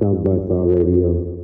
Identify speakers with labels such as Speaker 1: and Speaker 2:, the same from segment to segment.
Speaker 1: South by South Radio.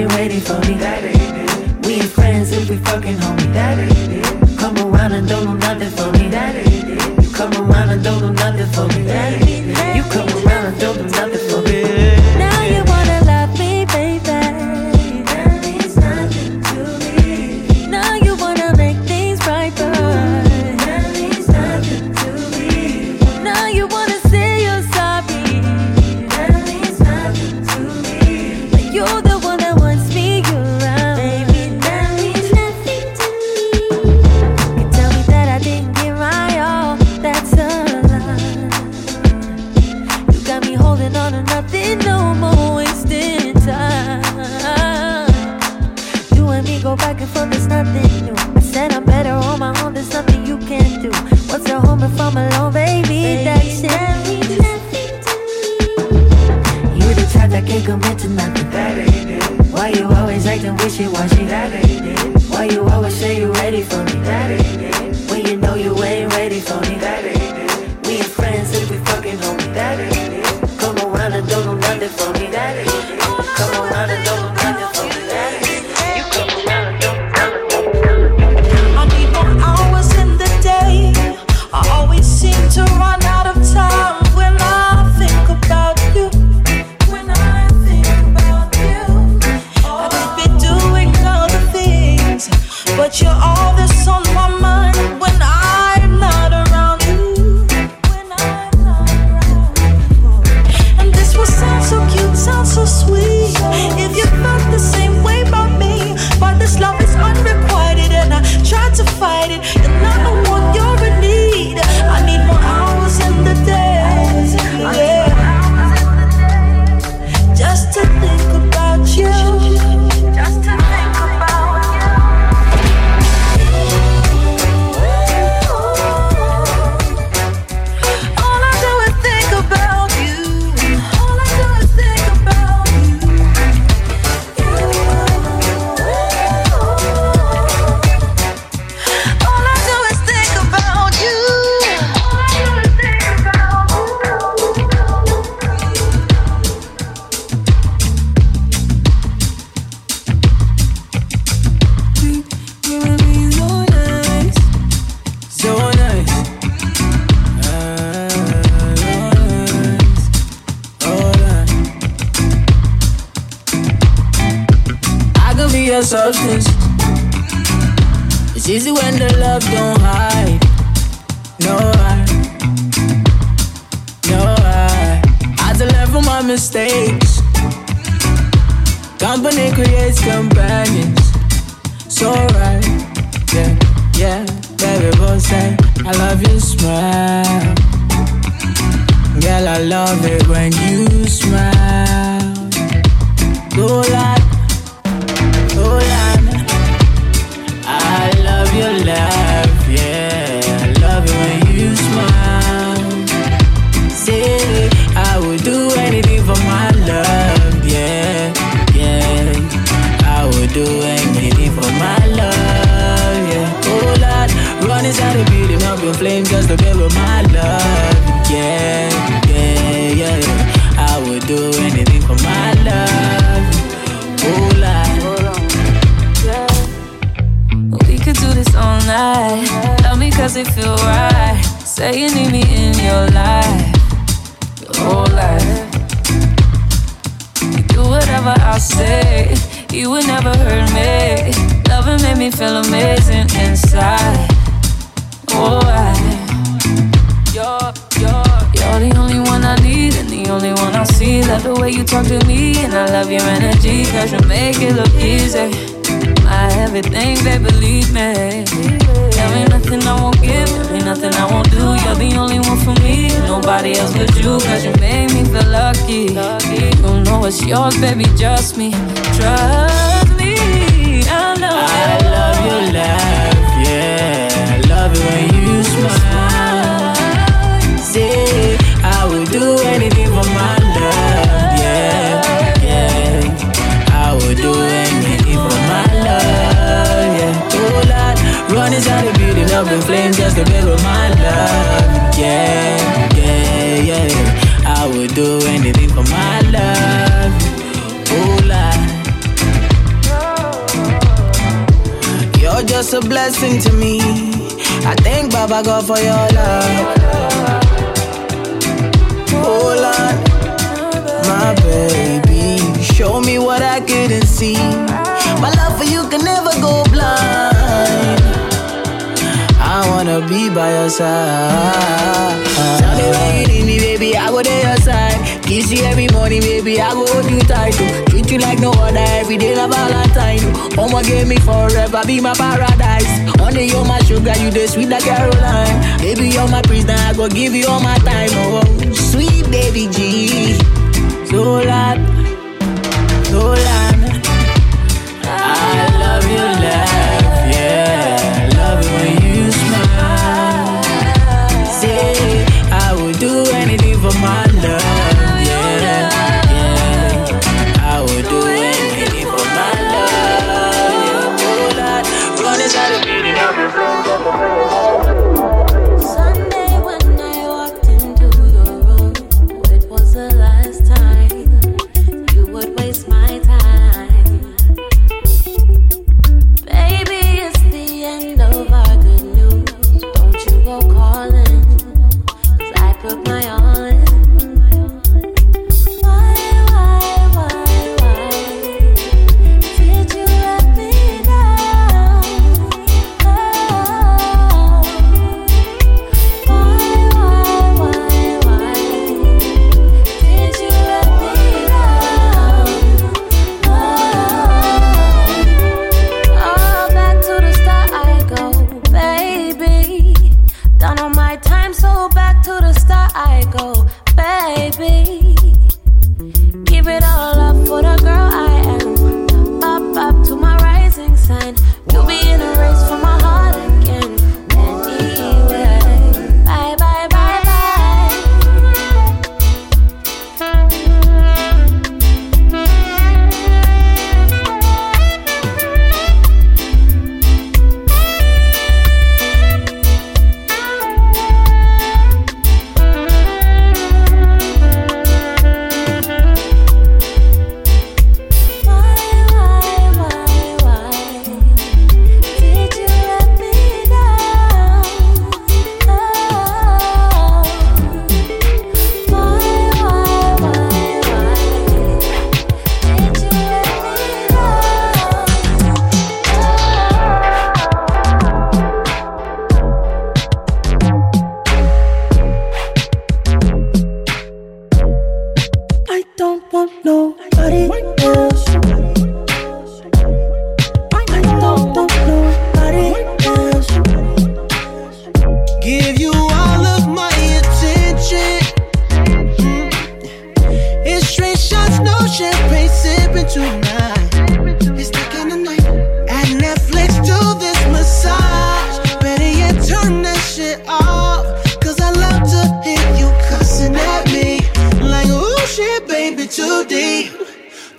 Speaker 2: been
Speaker 3: waiting for me. We ain't friends if we fucking homie. Come around and don't know nothing for me.
Speaker 4: It's easy when the love don't hide. No, I, no, I. Had to learn from my mistakes. Company creates companions. So right, yeah, yeah. Baby, boy, say I love your smile. Girl, I love it when you smile. Go like, Say
Speaker 1: you need me in your life. Your whole life. You do whatever I say. You would never hurt me. Loving made me feel amazing inside. Oh, I. You're, you're, you're the only one I need and the only one I see. Love the way you talk to me, and I love your energy. Cause you make it look easy. My everything, baby, believe me. There ain't nothing I won't give, there ain't nothing I won't do. You're the only one for me, nobody else but you. Cause you made me feel lucky. You know it's yours, baby, just me. Trust
Speaker 4: in flames just to be with my love, yeah, yeah, yeah. I would do anything for my love, oh Lord. You're just a blessing to me. I thank Baba God for your love. Oh Lord, my baby, show me what I couldn't see. My love for you can never wanna be by your side. Tell me when you need me, baby, I go to your side. Kiss you every morning, baby, I go hold you tight. oh. Treat you like no other every day, na Valentine. oh. Oma give me forever, be my paradise. Only you're my sugar, you the sweet like Caroline. Baby, you're my prisoner, I go give you all my time. Oh. sweet baby G. So loud, so loud.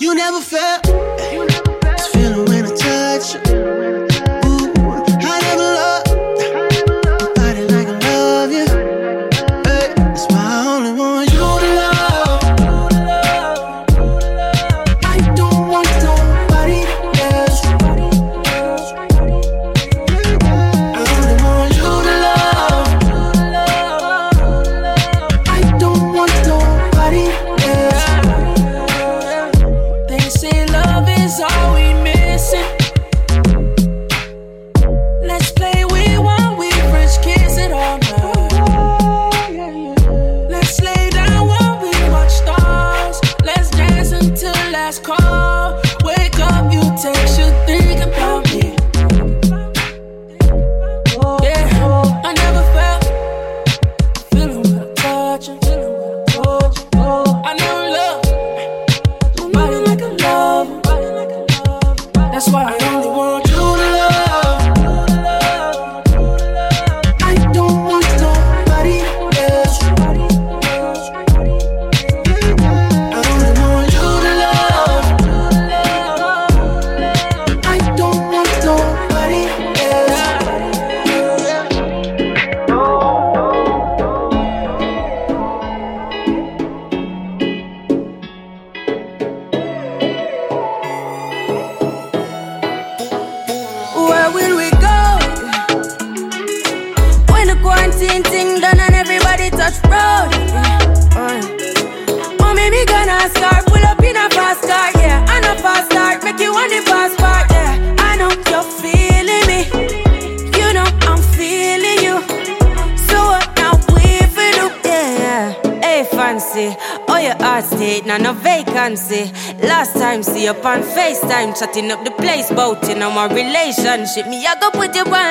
Speaker 4: You
Speaker 5: never felt
Speaker 6: chatting up the place, boating on my relationship. Me, I go put you on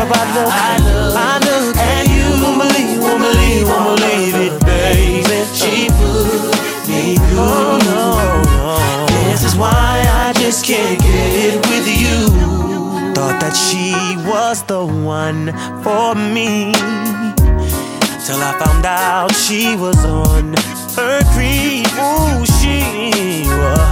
Speaker 7: I, I, look, I look, and you won't believe, won't believe, won't believe it, baby. She put me through. Oh, this is why I just can't get it with you. Thought that she was the one for me. Till I found out she was on her creep. Ooh, she was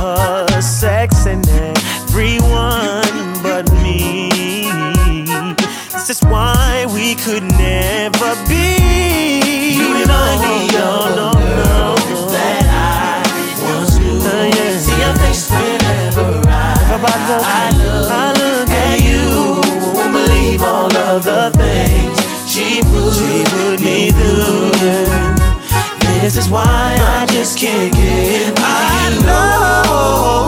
Speaker 7: could never be. You I, no, no, no, that I once knew. Uh, yeah. See your face whenever I, I I look, I look at you. Won't believe all of the things she put, she put me through. This is why I just can't get. I know.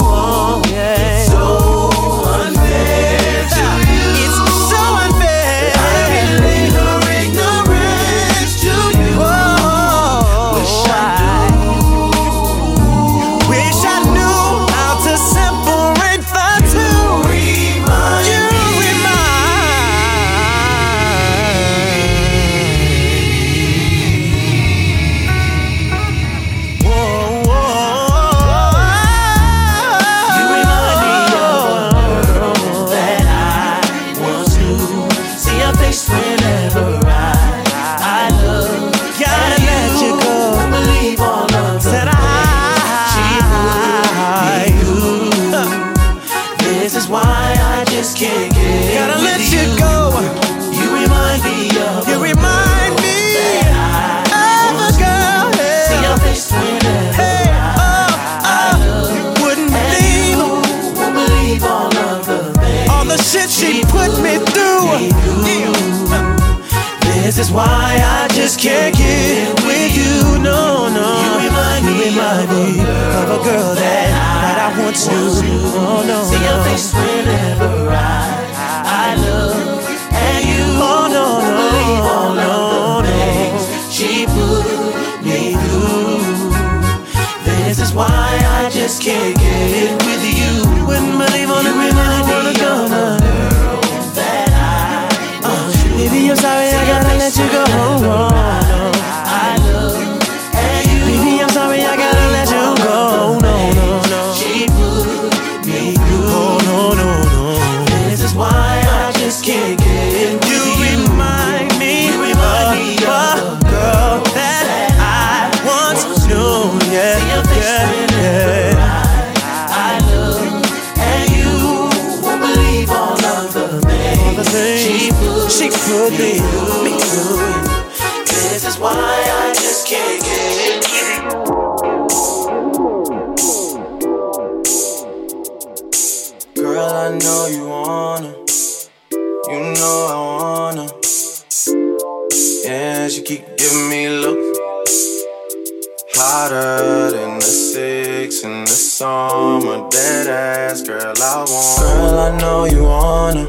Speaker 7: Girl, I want. Girl, I know you wanna,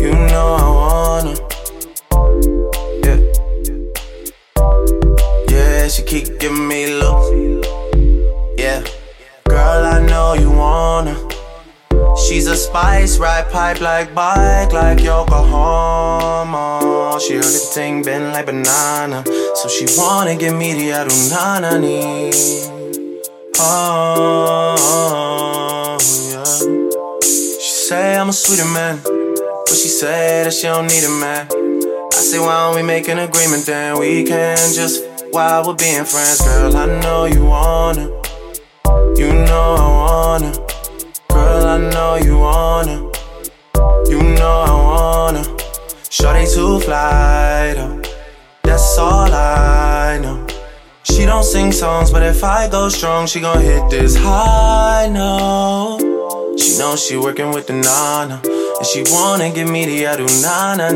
Speaker 7: you know I wanna. Yeah, yeah, she keep giving me looks. Yeah, girl, I know you wanna. She's a spice, ride pipe like bike, like Yokohama. She heard the thing bend like banana, so she wanna give me the adunana ni. Oh, oh, oh. She say I'm a sweeter man, but she say that she don't need a man. I say why don't we make an agreement then we can just while we're being friends, girl. I know you wanna, you know I wanna. Girl, I know you wanna. You know I wanna. Shorty too fly, though. That's all I. She don't sing songs, but if I go strong, she gon' hit this high note. She knows she working with the nana, and she wanna give me the adu nana.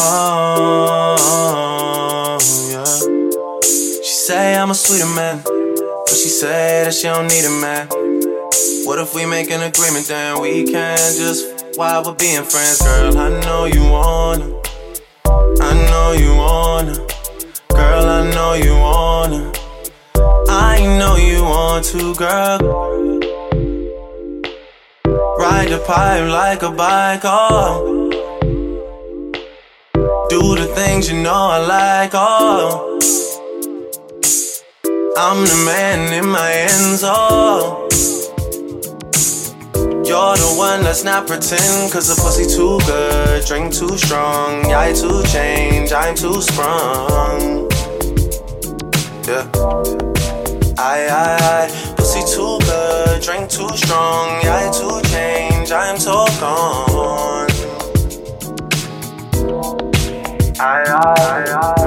Speaker 7: Oh, yeah. She say I'm a sweeter man, but she say that she don't need a man. What if we make an agreement, then we can just while we're being friends, girl? I know you wanna, I know you wanna. I know you wanna, I know you want to, girl. Ride the pipe like a bike, oh. Do the things you know I like, oh. I'm the man in my ends, oh. You're the one let's not pretend, cause the pussy too good, drink too strong. I too change, I'm too sprung. Yeah. I, I, I, pussy too good, drink too strong. I too change, I'm so gone. I, I, I,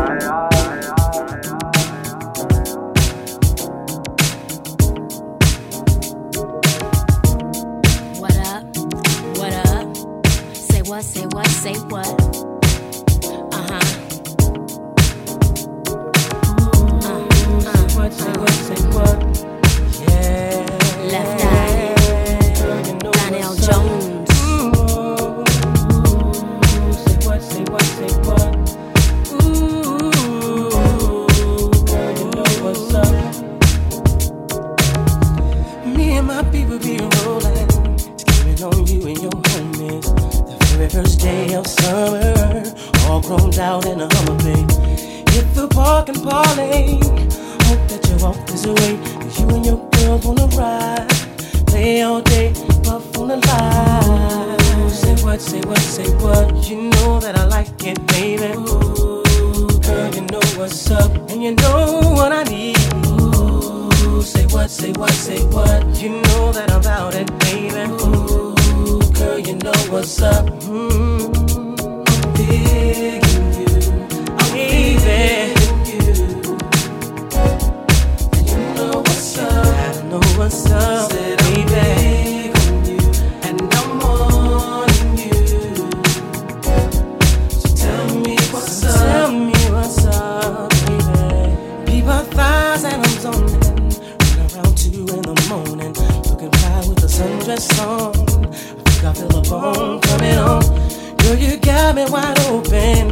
Speaker 8: I've wide open.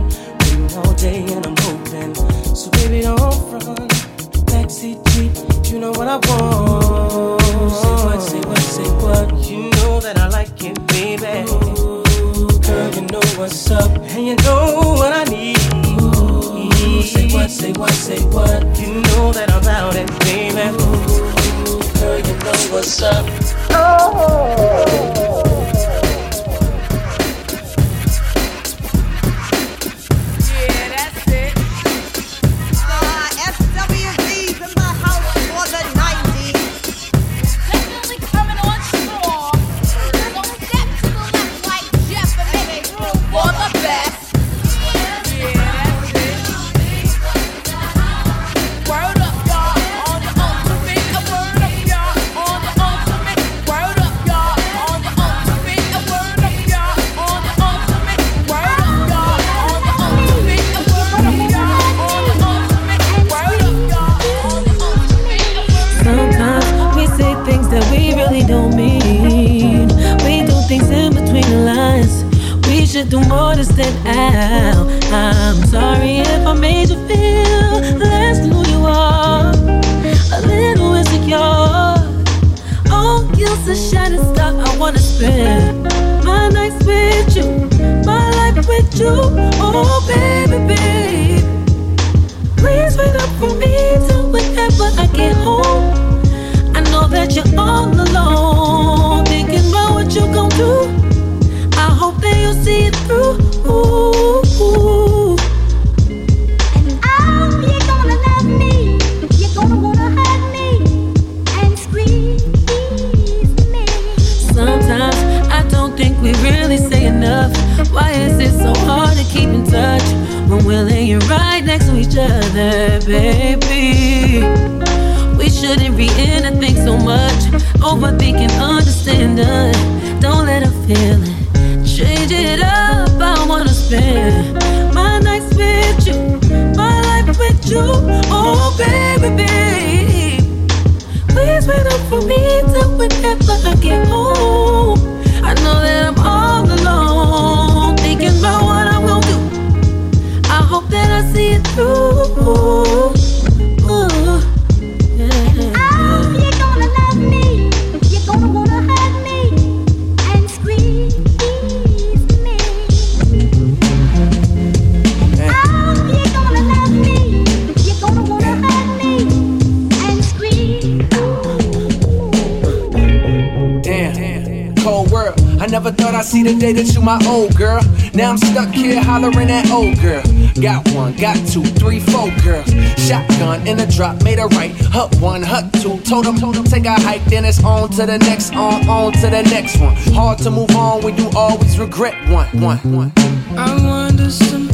Speaker 8: All day and
Speaker 9: a
Speaker 10: shining star. I wanna spend my nights with you, my life with you. Oh, baby, baby. Please wait up for me till whenever I get home. I know that you're all alone. next to each other, baby. We shouldn't be in a thing so much. Overthinking, understanding. Don't let a feeling. Change it up. I wanna spend my nights with you, my life with you. Oh, baby, baby. Please wait up for me till whenever I get home.
Speaker 3: oh.
Speaker 11: I see the day that you my old girl. Now I'm stuck here hollering at old girl. Got one, got two, three, four girls. Shotgun in a drop, made a right. Hut one, hut two. Told them, told them, take a hike. Then it's on to the next, on, on to the next one. Hard to move on when you always regret one, one, one.
Speaker 8: I wonder
Speaker 11: some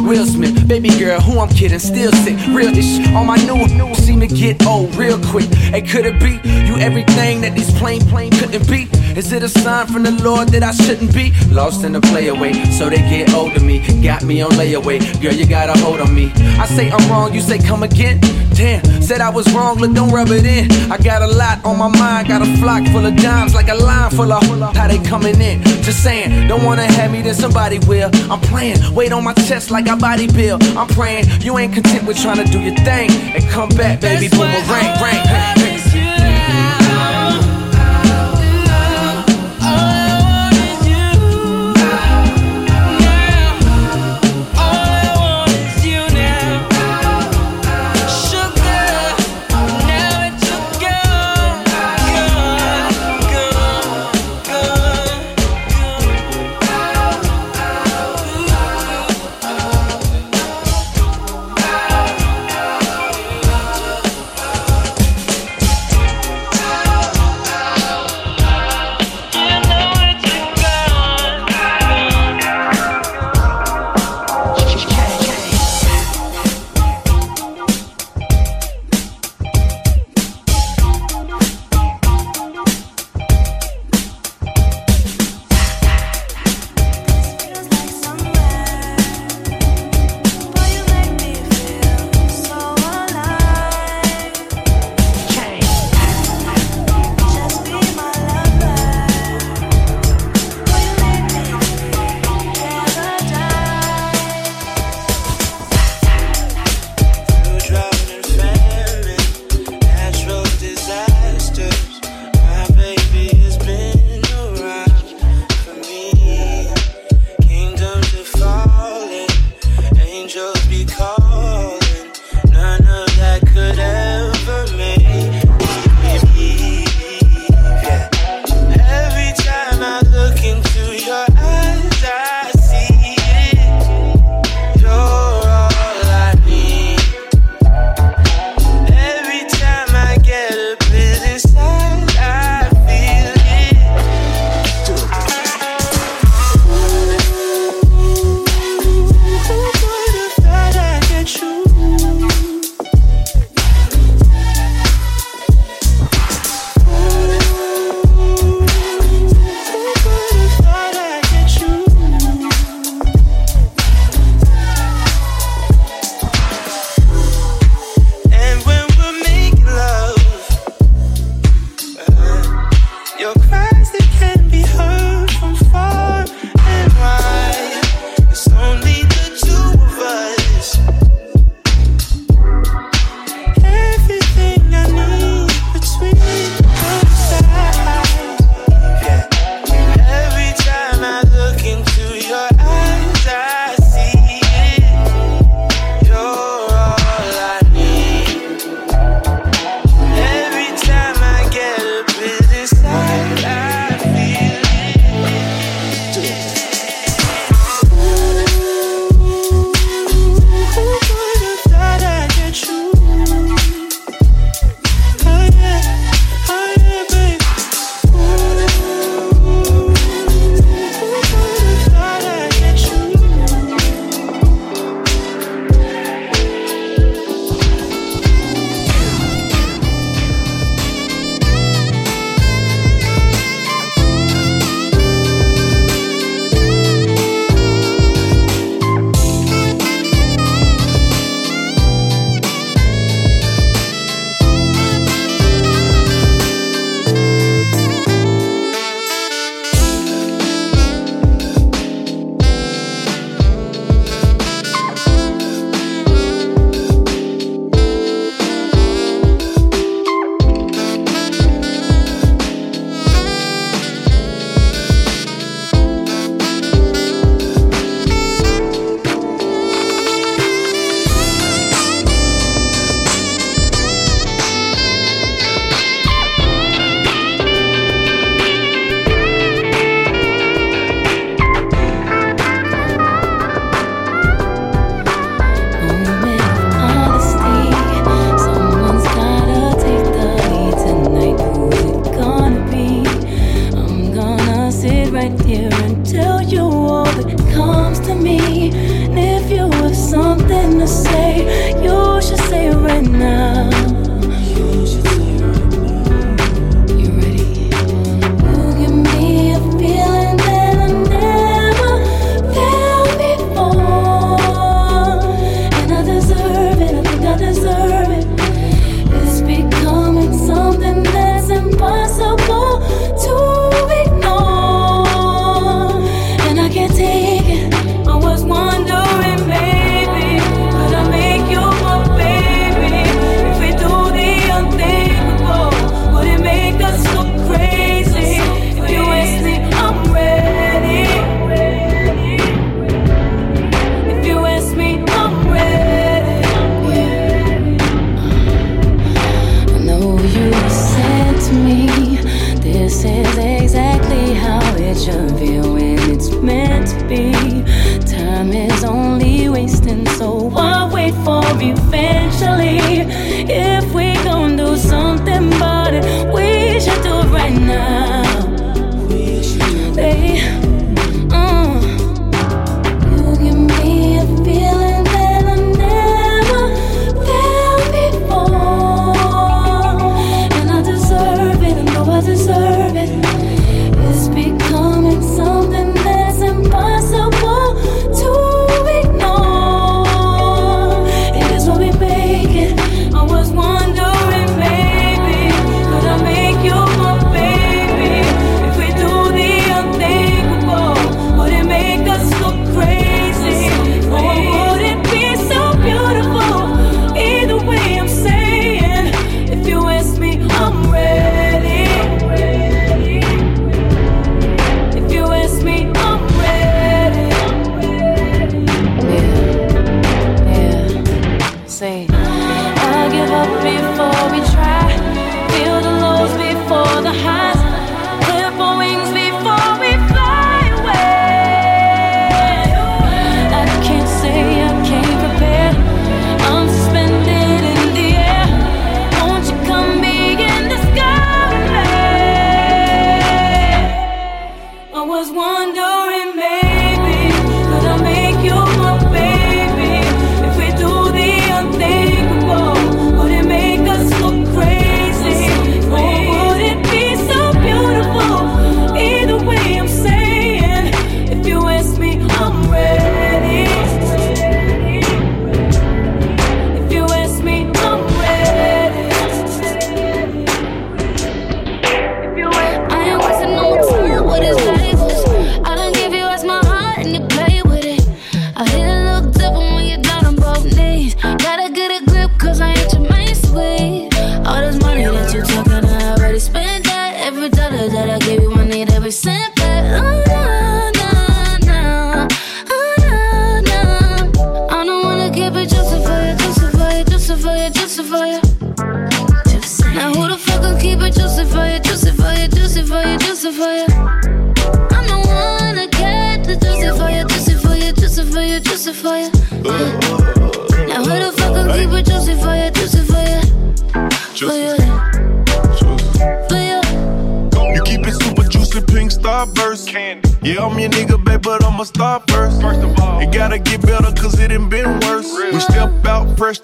Speaker 11: Will Smith, baby girl, who I'm kidding, still sick. Real ish on my new, new seem to get old real quick. Hey, could it be you everything that these plain plain couldn't be? Is it a sign from the Lord that I shouldn't be? Lost in the playaway, so they get hold of me. Got me on layaway, girl, you got a hold on me. I say I'm wrong, you say come again. Damn, said I was wrong, look, don't rub it in. I got a lot on my mind, got a flock full of dimes, like a line full of how they coming in. Just saying, don't wanna have me, then somebody will. I'm playing, weight on my chest like a body bill. I'm praying, you ain't content with trying to do your thing. And come back, baby, boomerang, ring, ring.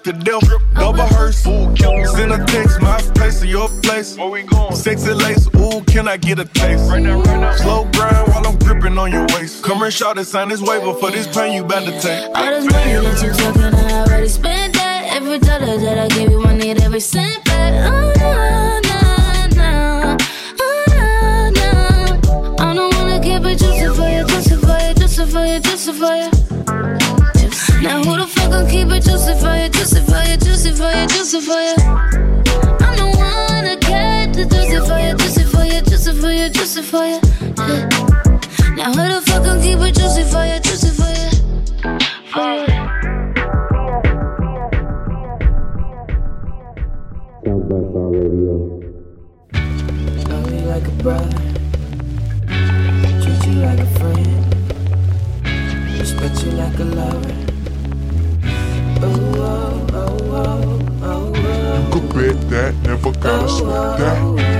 Speaker 1: to them. Double oh,
Speaker 12: hearse, send a text, my place to your place. Where we? Sexy lace, ooh, can I get a taste? Now. Slow grind while I'm gripping on your waist. Come and shout and sign this waiver for this pain you bout to take.
Speaker 1: All this money that you talking, I already spent that. Every dollar that I gave you, I need every cent for you, juice for you. I'm the one that kept the juicy for you, juicy for you, juicy for you, juicy for you. Yeah. Now who the fuck gon' keep it juicy for you, juicy for you, for you?
Speaker 11: On radio.
Speaker 13: Love me like a brother, treat you like a friend, respect you like a lover.
Speaker 14: You could bet that, never gotta sweat that.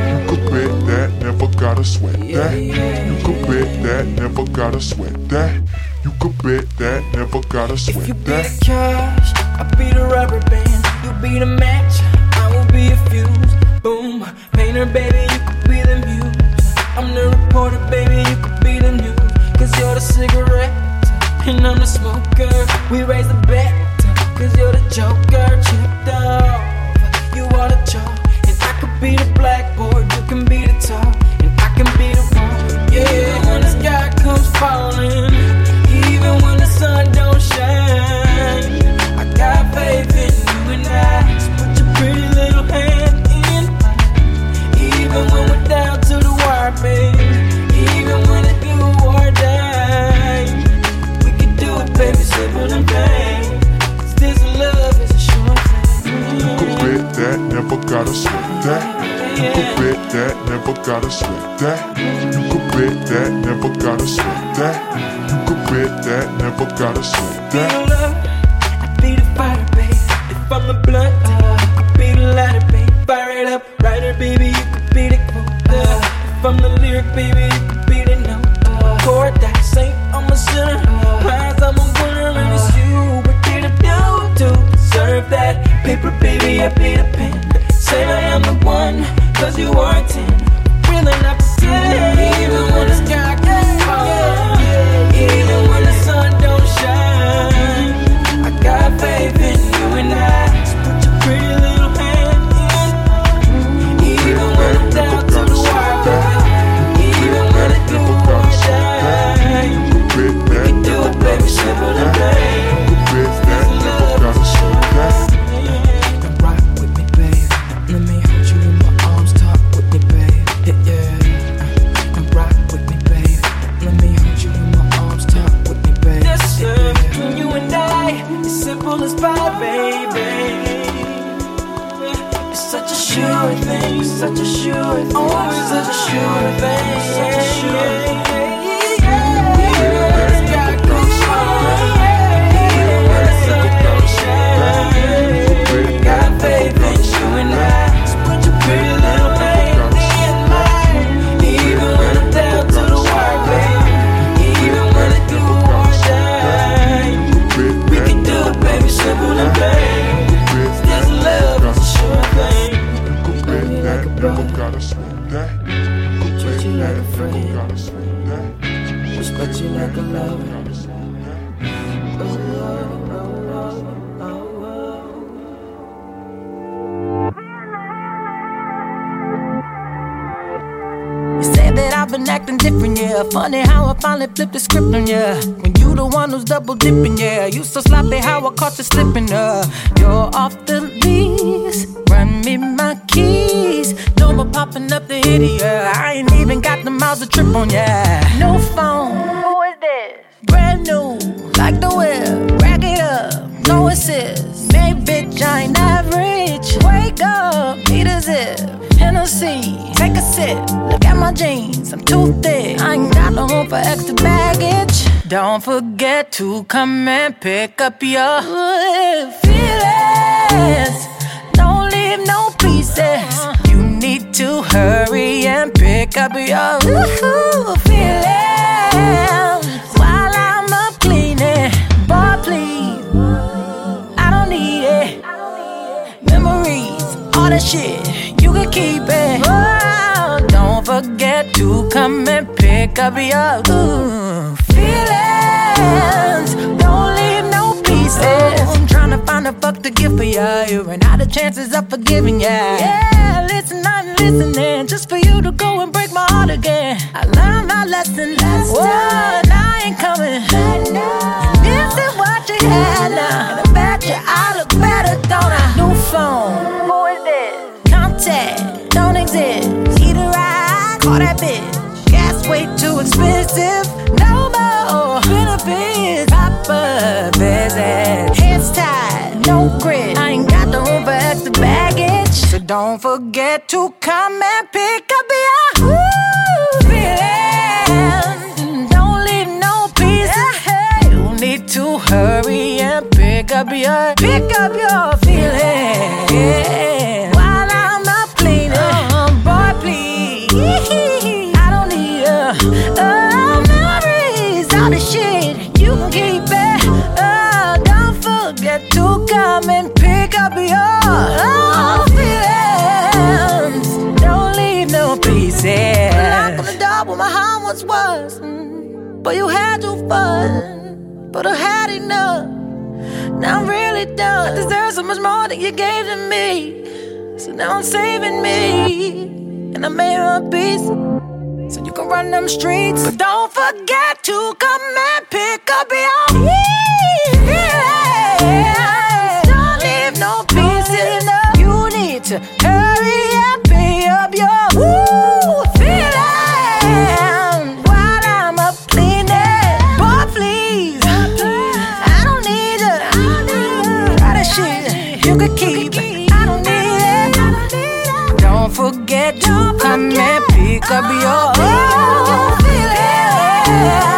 Speaker 14: You could bet that, never gotta sweat that. You could bet that, never gotta sweat that. You could bet that, never gotta sweat that.
Speaker 13: If you be cash, I be the rubber band. You
Speaker 14: be the match, I will be a fuse. Boom, painter, baby, you could be the muse. I'm the reporter, baby, you could be the news. You're the cigarette, and I'm the smoker. We raise the bet cause you're the joker. Chipped off, you are the chalk. And I could be the blackboard, you can be the top. And I can be the one, yeah. When the sky comes falling, even when the sun don't shine. I got faith in you and I. So put your pretty little hand in mine. Even when we're down to the wire, babe.
Speaker 15: Gotta sweat that. You could bet that, never gotta sweat that. You could bet that, never gotta sweat that. You could bet that, never gotta sweat
Speaker 14: Be
Speaker 15: that.
Speaker 14: the love, I be the fighter, babe. If I'm the blunt, you could be the lighter, babe. Fire it up, writer, baby, you could be the quote. Uh, if I'm the lyric, baby, you could be the note. Uh, chord that saint, I'm a sinner. Prize, I'm a winner, and it's you. What did I do to deserve that? Paper, baby, I be the pen. Say I'm the one, cause you are a 10. Really
Speaker 10: flipped the script on ya. When you the one who's double dipping, yeah. You so sloppy how I caught you slipping, pick up your feelings. Don't leave no pieces. You need to hurry and pick up your feelings while I'm up cleaning. Boy, please, I don't need it. Memories, all that shit, you can keep it. Oh, don't forget to come and pick up your ooh, for ya. You ran out of chances of forgiving ya. Yeah, listen, I'm listening just for you to go and break my heart again. I learned my lesson last time. I ain't coming. This is what you had now. And I bet you I look better, don't I? New phone. Who is this? Contact. Don't exist. Either I call that bitch. Don't forget to come and pick up your feelings. Don't leave no pieces. You need to hurry and pick up your pick up your But you had your fun, but I had enough. Now I'm really done. I deserve so much more than you gave to me. So now I'm saving me, and I made my peace. So you can run them streets, but don't forget to come and pick up your feelings. Pick up your feelings.